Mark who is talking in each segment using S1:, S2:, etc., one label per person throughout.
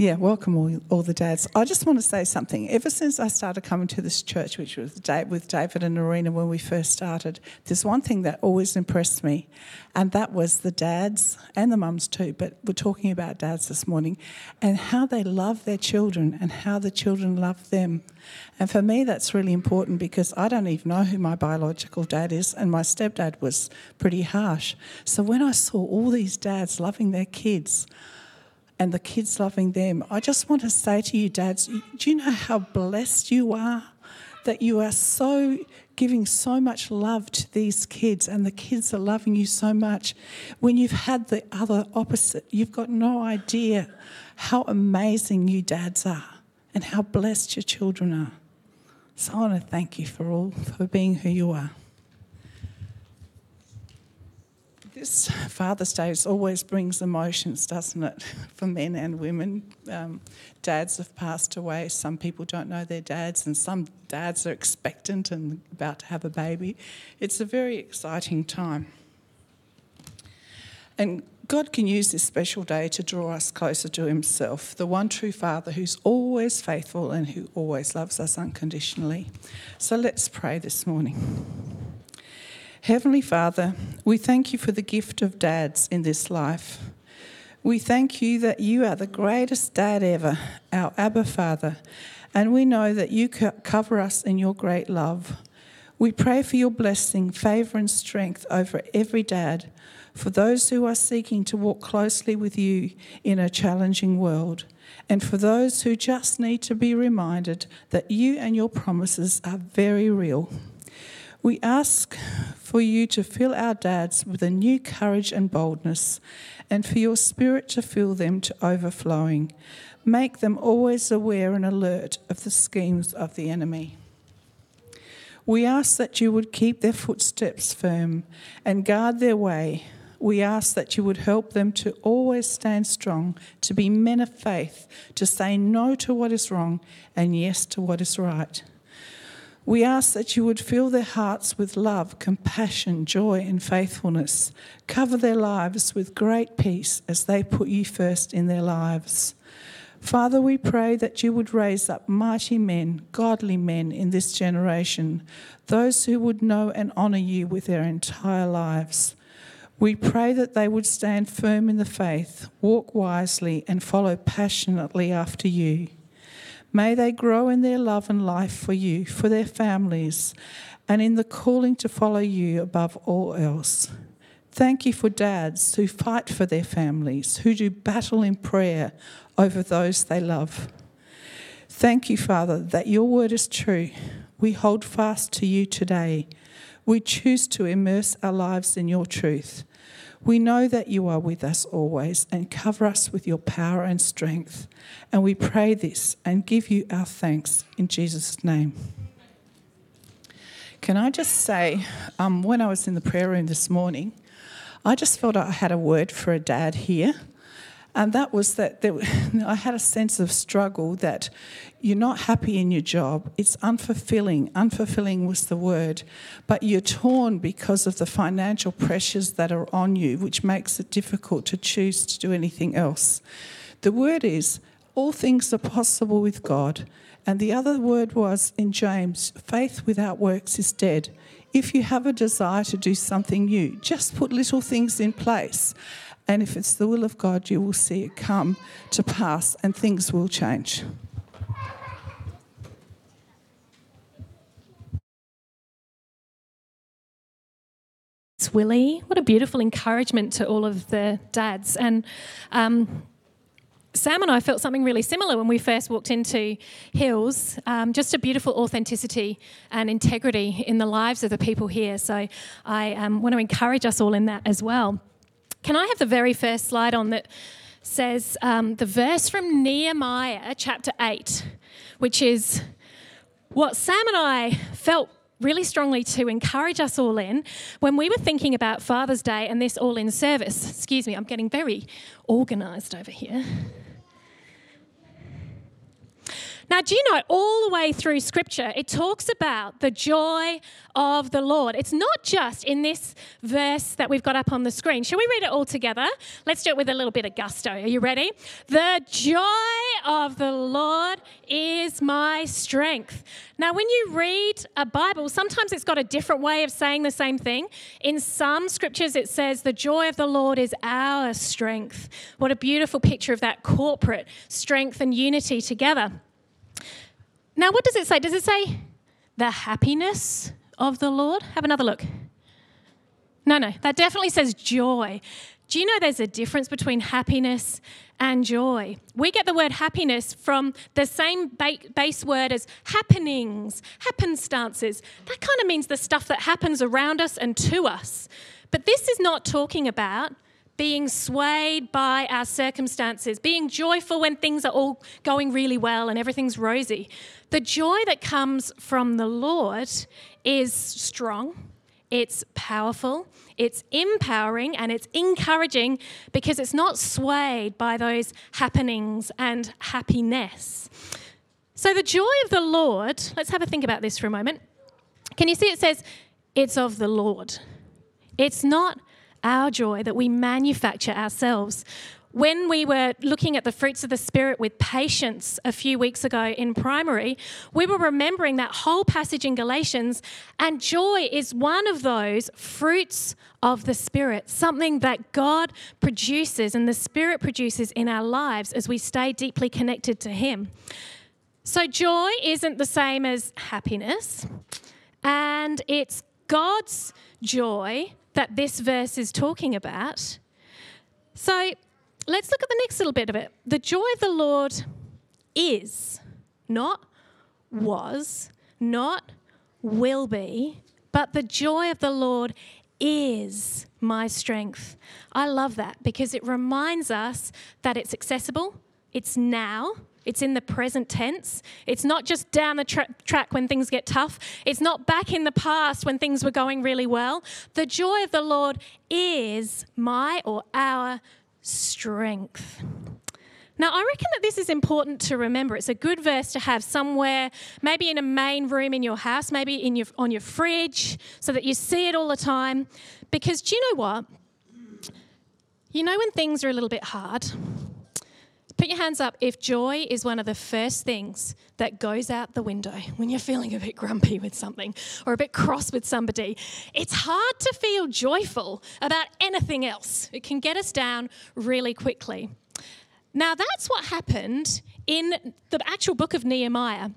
S1: Yeah, welcome all, all the dads. I just want to say something. Ever since I started coming to this church, which was with David and Arena when we first started, there's one thing that always impressed me, and that was the dads and the mums too. But we're talking about dads this morning and how they love their children and how the children love them. And for me, that's really important because I don't even know who my biological dad is, and my stepdad was pretty harsh. So when I saw all these dads loving their kids, and the kids loving them. I just want to say to you, dads, do you know how blessed you are? That you are so giving so much love to these kids, and the kids are loving you so much. When you've had the other opposite, you've got no idea how amazing you dads are and how blessed your children are. So I want to thank you for all for being who you are. Father's Day always brings emotions, doesn't it, for men and women? Um, dads have passed away. Some people don't know their dads, and some dads are expectant and about to have a baby. It's a very exciting time. And God can use this special day to draw us closer to Himself, the one true Father who's always faithful and who always loves us unconditionally. So let's pray this morning. Heavenly Father, we thank you for the gift of dads in this life. We thank you that you are the greatest dad ever, our Abba Father, and we know that you cover us in your great love. We pray for your blessing, favour, and strength over every dad, for those who are seeking to walk closely with you in a challenging world, and for those who just need to be reminded that you and your promises are very real. We ask for you to fill our dads with a new courage and boldness, and for your spirit to fill them to overflowing. Make them always aware and alert of the schemes of the enemy. We ask that you would keep their footsteps firm and guard their way. We ask that you would help them to always stand strong, to be men of faith, to say no to what is wrong and yes to what is right. We ask that you would fill their hearts with love, compassion, joy, and faithfulness. Cover their lives with great peace as they put you first in their lives. Father, we pray that you would raise up mighty men, godly men in this generation, those who would know and honour you with their entire lives. We pray that they would stand firm in the faith, walk wisely, and follow passionately after you. May they grow in their love and life for you, for their families, and in the calling to follow you above all else. Thank you for dads who fight for their families, who do battle in prayer over those they love. Thank you, Father, that your word is true. We hold fast to you today. We choose to immerse our lives in your truth. We know that you are with us always and cover us with your power and strength. And we pray this and give you our thanks in Jesus' name. Can I just say, um, when I was in the prayer room this morning, I just felt I had a word for a dad here. And that was that there, I had a sense of struggle that you're not happy in your job. It's unfulfilling. Unfulfilling was the word. But you're torn because of the financial pressures that are on you, which makes it difficult to choose to do anything else. The word is all things are possible with God. And the other word was in James faith without works is dead. If you have a desire to do something new, just put little things in place. And if it's the will of God, you will see it come to pass and things will change.
S2: It's Willie, what a beautiful encouragement to all of the dads. And um, Sam and I felt something really similar when we first walked into Hills. Um, just a beautiful authenticity and integrity in the lives of the people here. So I um, want to encourage us all in that as well. Can I have the very first slide on that says um, the verse from Nehemiah chapter 8, which is what Sam and I felt really strongly to encourage us all in when we were thinking about Father's Day and this all in service. Excuse me, I'm getting very organized over here. Now, do you know, all the way through Scripture, it talks about the joy of the Lord. It's not just in this verse that we've got up on the screen. Shall we read it all together? Let's do it with a little bit of gusto. Are you ready? The joy of the Lord is my strength. Now, when you read a Bible, sometimes it's got a different way of saying the same thing. In some scriptures, it says, The joy of the Lord is our strength. What a beautiful picture of that corporate strength and unity together. Now, what does it say? Does it say the happiness of the Lord? Have another look. No, no, that definitely says joy. Do you know there's a difference between happiness and joy? We get the word happiness from the same base word as happenings, happenstances. That kind of means the stuff that happens around us and to us. But this is not talking about being swayed by our circumstances, being joyful when things are all going really well and everything's rosy. The joy that comes from the Lord is strong, it's powerful, it's empowering, and it's encouraging because it's not swayed by those happenings and happiness. So, the joy of the Lord, let's have a think about this for a moment. Can you see it says, it's of the Lord? It's not our joy that we manufacture ourselves. When we were looking at the fruits of the Spirit with patience a few weeks ago in primary, we were remembering that whole passage in Galatians, and joy is one of those fruits of the Spirit, something that God produces and the Spirit produces in our lives as we stay deeply connected to Him. So, joy isn't the same as happiness, and it's God's joy that this verse is talking about. So let's look at the next little bit of it. The joy of the Lord is, not was, not will be, but the joy of the Lord is my strength. I love that because it reminds us that it's accessible, it's now, it's in the present tense. It's not just down the tra- track when things get tough. It's not back in the past when things were going really well. The joy of the Lord is my or our strength. Now, I reckon that this is important to remember. It's a good verse to have somewhere, maybe in a main room in your house, maybe in your, on your fridge, so that you see it all the time. Because do you know what? You know when things are a little bit hard? Put your hands up if joy is one of the first things that goes out the window when you're feeling a bit grumpy with something or a bit cross with somebody. It's hard to feel joyful about anything else, it can get us down really quickly. Now, that's what happened in the actual book of Nehemiah.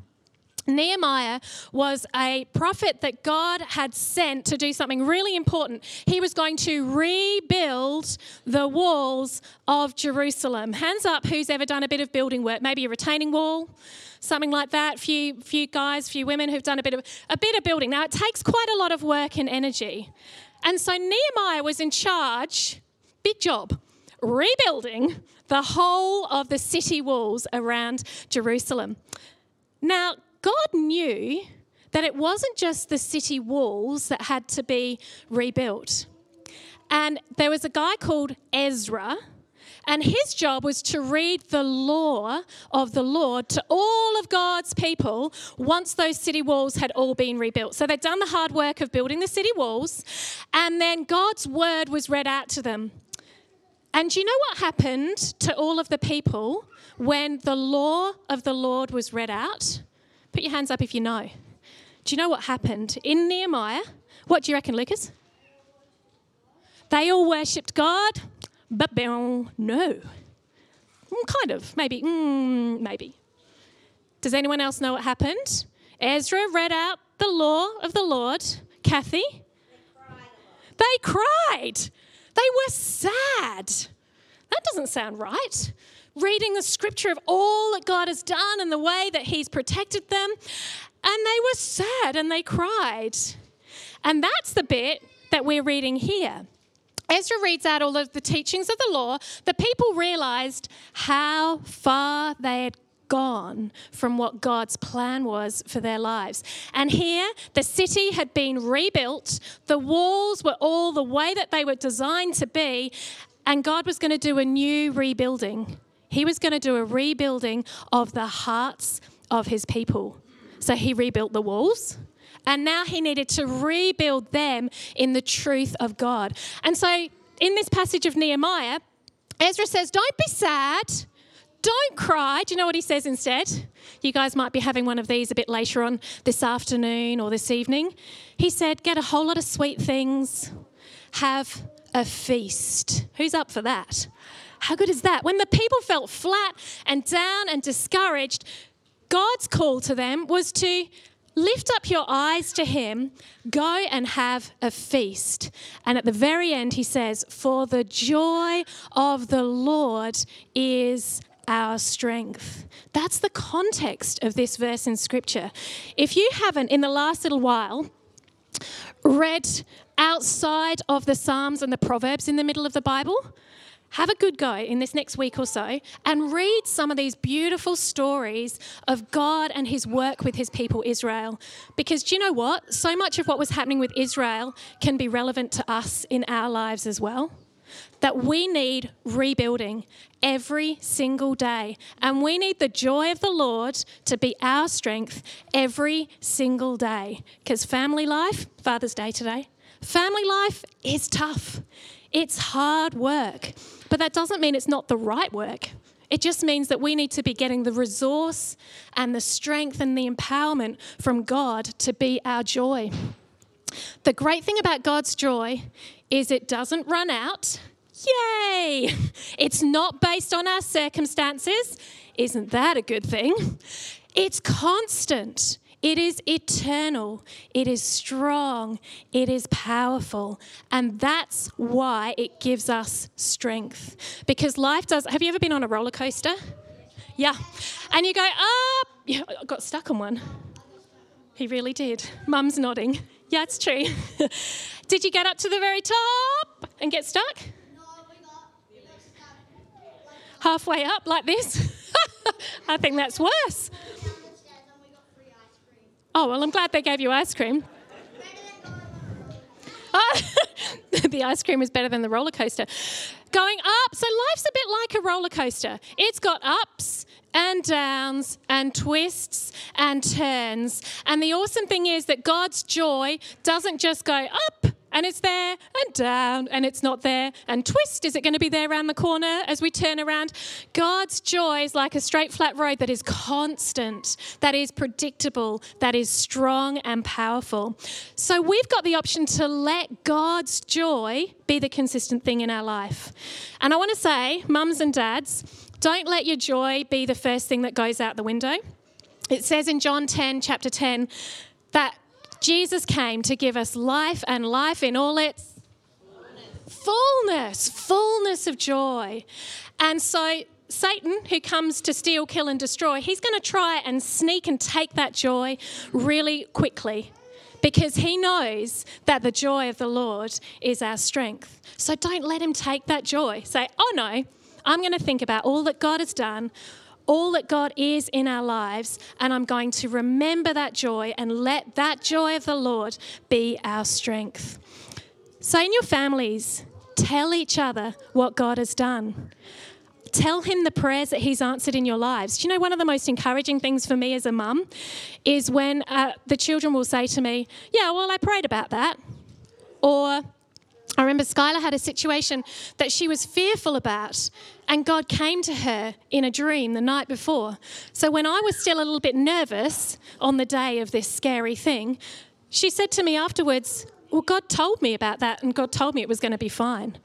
S2: Nehemiah was a prophet that God had sent to do something really important. He was going to rebuild the walls of Jerusalem. Hands up who's ever done a bit of building work, maybe a retaining wall, something like that. Few few guys, few women who've done a bit of a bit of building. Now it takes quite a lot of work and energy. And so Nehemiah was in charge, big job, rebuilding the whole of the city walls around Jerusalem. Now, God knew that it wasn't just the city walls that had to be rebuilt. And there was a guy called Ezra, and his job was to read the law of the Lord to all of God's people once those city walls had all been rebuilt. So they'd done the hard work of building the city walls, and then God's word was read out to them. And you know what happened to all of the people when the law of the Lord was read out? Put your hands up if you know. Do you know what happened in Nehemiah? What do you reckon, Lucas? They all worshipped God, but no. Mm, kind of, maybe, mm, maybe. Does anyone else know what happened? Ezra read out the law of the Lord. Kathy? They cried. They were sad. That doesn't sound right reading the scripture of all that God has done and the way that He's protected them. And they were sad and they cried. And that's the bit that we're reading here. Ezra reads out all of the teachings of the law. The people realized how far they had gone from what God's plan was for their lives. And here, the city had been rebuilt, the walls were all the way that they were designed to be, and God was going to do a new rebuilding. He was going to do a rebuilding of the hearts of his people. So he rebuilt the walls. And now he needed to rebuild them in the truth of God. And so in this passage of Nehemiah, Ezra says, Don't be sad. Don't cry. Do you know what he says instead? You guys might be having one of these a bit later on this afternoon or this evening. He said, Get a whole lot of sweet things, have a feast. Who's up for that? How good is that? When the people felt flat and down and discouraged, God's call to them was to lift up your eyes to Him, go and have a feast. And at the very end, He says, For the joy of the Lord is our strength. That's the context of this verse in Scripture. If you haven't, in the last little while, read outside of the Psalms and the Proverbs in the middle of the Bible, have a good go in this next week or so and read some of these beautiful stories of God and his work with his people Israel. Because do you know what? So much of what was happening with Israel can be relevant to us in our lives as well. That we need rebuilding every single day. And we need the joy of the Lord to be our strength every single day. Because family life, Father's Day today, family life is tough. It's hard work. But that doesn't mean it's not the right work. It just means that we need to be getting the resource and the strength and the empowerment from God to be our joy. The great thing about God's joy is it doesn't run out. Yay! It's not based on our circumstances. Isn't that a good thing? It's constant. It is eternal, it is strong, it is powerful, and that's why it gives us strength. Because life does. Have you ever been on a roller coaster? Yeah. And you go up. Yeah, I got stuck on one. He really did. Mum's nodding. Yeah, it's true. did you get up to the very top and get stuck? Halfway up, like this? I think that's worse. Oh, well, I'm glad they gave you ice cream. Oh, the ice cream is better than the roller coaster. Going up, so life's a bit like a roller coaster. It's got ups and downs and twists and turns. And the awesome thing is that God's joy doesn't just go up and it's there and down and it's not there. And twist is it going to be there around the corner as we turn around? God's joy is like a straight flat road that is constant that is predictable that is strong and powerful. So we've got the option to let god's joy be the consistent thing in our life. And i want to say mums and dads don't let your joy be the first thing that goes out the window. It says in john 10 chapter 10 that Jesus came to give us life and life in all its fullness, fullness of joy. And so Satan, who comes to steal, kill, and destroy, he's going to try and sneak and take that joy really quickly because he knows that the joy of the Lord is our strength. So don't let him take that joy. Say, oh no, I'm going to think about all that God has done, all that God is in our lives, and I'm going to remember that joy and let that joy of the Lord be our strength. So, in your families, tell each other what God has done. Tell him the prayers that he's answered in your lives. Do you know one of the most encouraging things for me as a mum is when uh, the children will say to me, Yeah, well, I prayed about that. Or, I remember Skylar had a situation that she was fearful about, and God came to her in a dream the night before. So when I was still a little bit nervous on the day of this scary thing, she said to me afterwards, Well, God told me about that, and God told me it was going to be fine.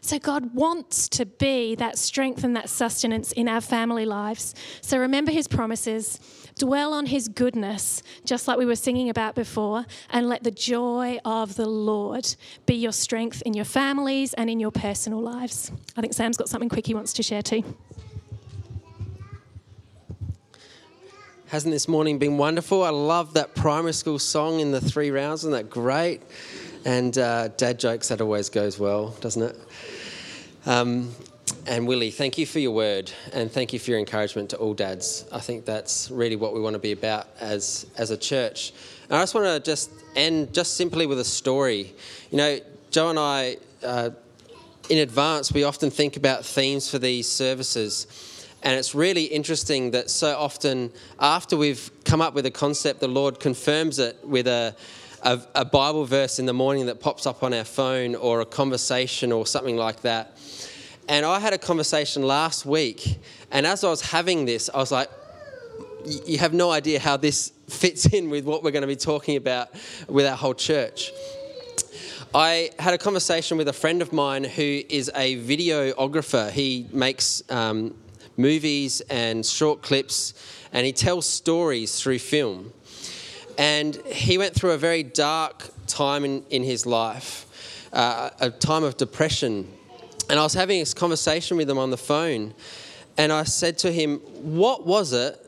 S2: So God wants to be that strength and that sustenance in our family lives. So remember his promises Dwell on his goodness, just like we were singing about before, and let the joy of the Lord be your strength in your families and in your personal lives. I think Sam's got something quick he wants to share too.
S3: Hasn't this morning been wonderful? I love that primary school song in the three rounds. Isn't that great? And uh, dad jokes, that always goes well, doesn't it? Um, and Willie, thank you for your word and thank you for your encouragement to all dads. I think that's really what we want to be about as, as a church. And I just want to just end just simply with a story. You know, Joe and I, uh, in advance, we often think about themes for these services. And it's really interesting that so often, after we've come up with a concept, the Lord confirms it with a, a, a Bible verse in the morning that pops up on our phone or a conversation or something like that. And I had a conversation last week, and as I was having this, I was like, you have no idea how this fits in with what we're going to be talking about with our whole church. I had a conversation with a friend of mine who is a videographer. He makes um, movies and short clips, and he tells stories through film. And he went through a very dark time in, in his life, uh, a time of depression. And I was having this conversation with him on the phone, and I said to him, What was it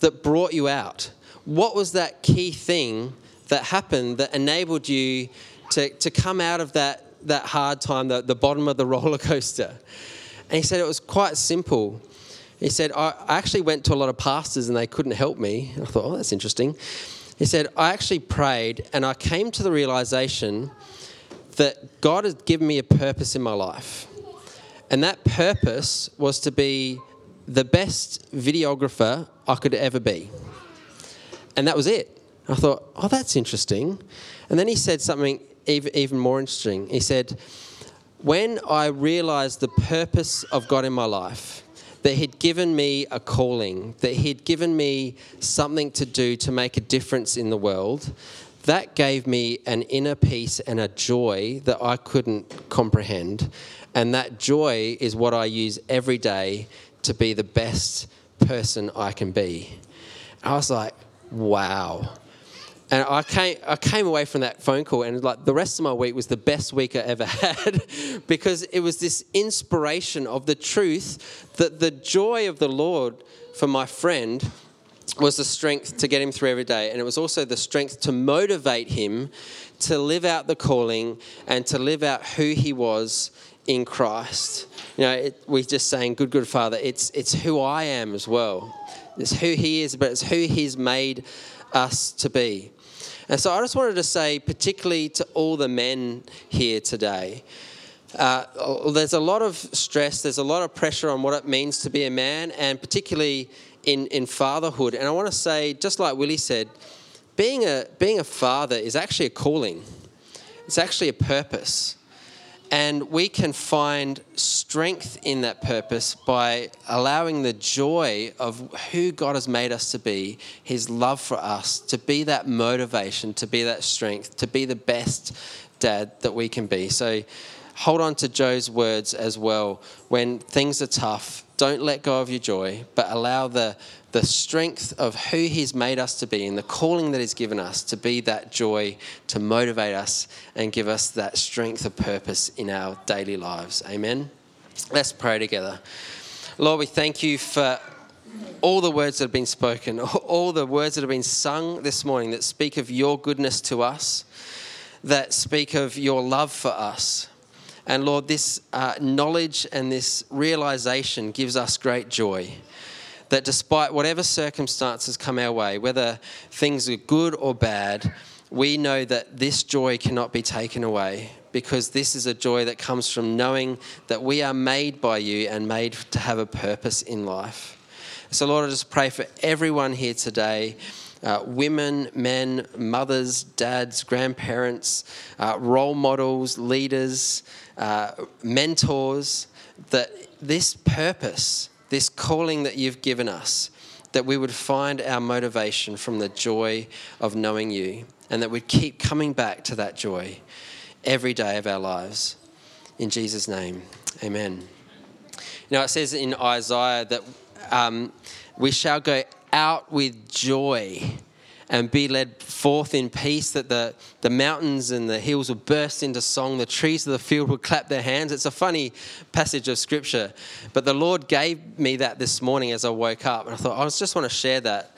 S3: that brought you out? What was that key thing that happened that enabled you to, to come out of that, that hard time, the, the bottom of the roller coaster? And he said it was quite simple. He said, I actually went to a lot of pastors and they couldn't help me. I thought, oh, that's interesting. He said, I actually prayed and I came to the realization that God had given me a purpose in my life. And that purpose was to be the best videographer I could ever be. And that was it. I thought, oh, that's interesting. And then he said something even, more interesting. He said, when I realized the purpose of God in my life, that He'd given me a calling, that He'd given me something to do to make a difference in the world, that gave me an inner peace and a joy that I couldn't comprehend. And that joy is what I use every day to be the best person I can be. I was like, wow. And I came, I came away from that phone call, and like the rest of my week was the best week I ever had because it was this inspiration of the truth that the joy of the Lord for my friend was the strength to get him through every day. And it was also the strength to motivate him to live out the calling and to live out who he was in Christ. You know, it, we're just saying, good, good Father, it's, it's who I am as well. It's who He is, but it's who He's made us to be. And so I just wanted to say, particularly to all the men here today, uh, there's a lot of stress, there's a lot of pressure on what it means to be a man, and particularly in, in fatherhood. And I want to say, just like Willie said, being a, being a father is actually a calling, it's actually a purpose. And we can find strength in that purpose by allowing the joy of who God has made us to be, His love for us, to be that motivation, to be that strength, to be the best dad that we can be. So hold on to Joe's words as well. When things are tough, don't let go of your joy, but allow the the strength of who He's made us to be and the calling that He's given us to be that joy, to motivate us and give us that strength of purpose in our daily lives. Amen. Let's pray together. Lord, we thank you for all the words that have been spoken, all the words that have been sung this morning that speak of your goodness to us, that speak of your love for us. And Lord, this uh, knowledge and this realization gives us great joy that despite whatever circumstances come our way, whether things are good or bad, we know that this joy cannot be taken away because this is a joy that comes from knowing that we are made by you and made to have a purpose in life. So, Lord, I just pray for everyone here today. Uh, women, men, mothers, dads, grandparents, uh, role models, leaders, uh, mentors, that this purpose this calling that you've given us, that we would find our motivation from the joy of knowing you, and that we'd keep coming back to that joy every day of our lives. In Jesus' name, amen. Now, it says in Isaiah that um, we shall go out with joy and be led forth in peace, that the, the mountains and the hills will burst into song, the trees of the field will clap their hands. It's a funny passage of scripture, but the Lord gave me that this morning as I woke up, and I thought, I just want to share that.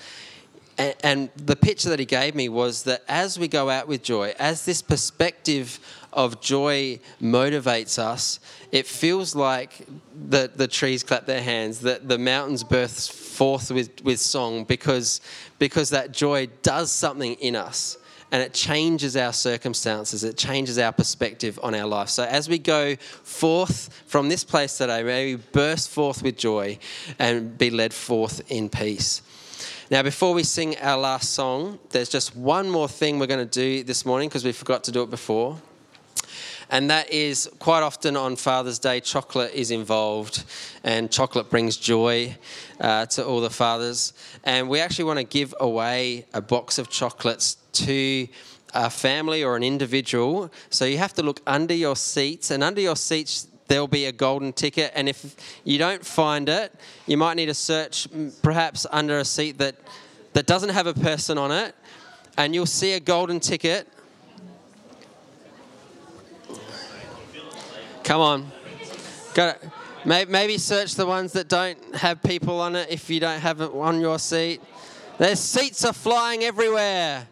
S3: And, and the picture that He gave me was that as we go out with joy, as this perspective of joy motivates us, it feels like the, the trees clap their hands, that the mountains burst forth with, with song because, because that joy does something in us and it changes our circumstances, it changes our perspective on our life. So as we go forth from this place today, may we burst forth with joy and be led forth in peace. Now, before we sing our last song, there's just one more thing we're going to do this morning because we forgot to do it before. and that is quite often on Father's Day, chocolate is involved, and chocolate brings joy uh, to all the fathers. And we actually want to give away a box of chocolates to a family or an individual. So you have to look under your seats, and under your seats, there'll be a golden ticket. And if you don't find it, you might need to search perhaps under a seat that, that doesn't have a person on it, and you'll see a golden ticket. Come on. Got it. Maybe search the ones that don't have people on it if you don't have it on your seat. Their seats are flying everywhere.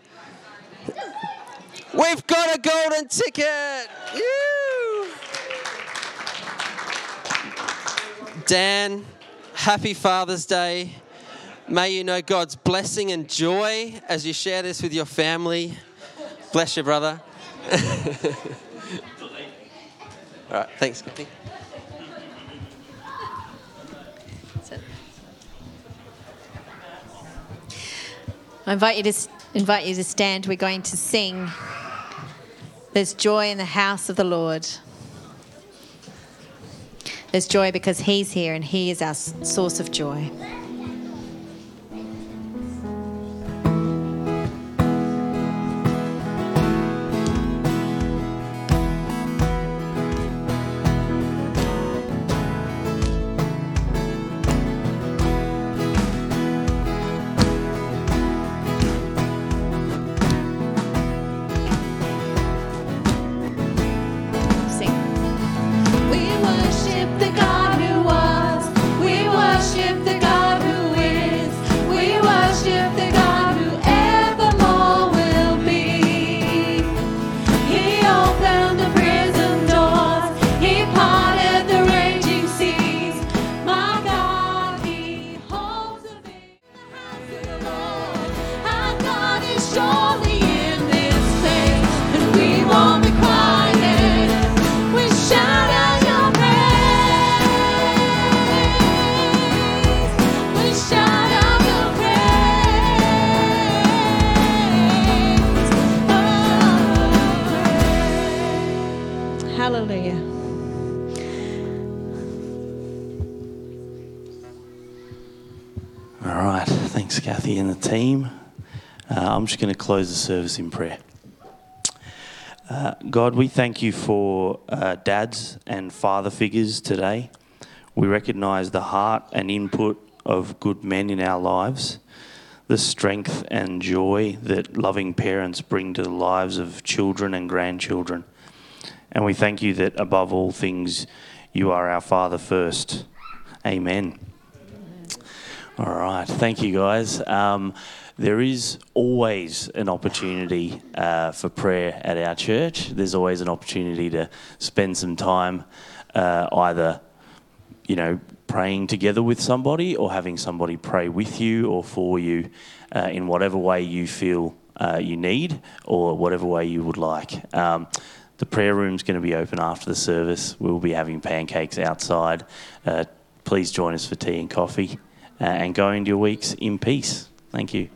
S3: We've got a golden ticket. Dan, happy Father's Day. May you know God's blessing and joy as you share this with your family. Bless you, brother. All right, thanks, Kathy.
S4: I invite you to invite you to stand. We're going to sing. There's joy in the house of the Lord. There's joy because He's here and He is our source of joy.
S5: you if they got I'm just going to close the service in prayer. Uh, God, we thank you for uh, dads and father figures today. We recognize the heart and input of good men in our lives, the strength and joy that loving parents bring to the lives of children and grandchildren. And we thank you that above all things, you are our Father first. Amen. All right. Thank you, guys. Um, there is always an opportunity uh, for prayer at our church. There's always an opportunity to spend some time uh, either, you know, praying together with somebody or having somebody pray with you or for you uh, in whatever way you feel uh, you need or whatever way you would like. Um, the prayer room's going to be open after the service. We'll be having pancakes outside. Uh, please join us for tea and coffee Uh, and go into your weeks in peace. Thank you.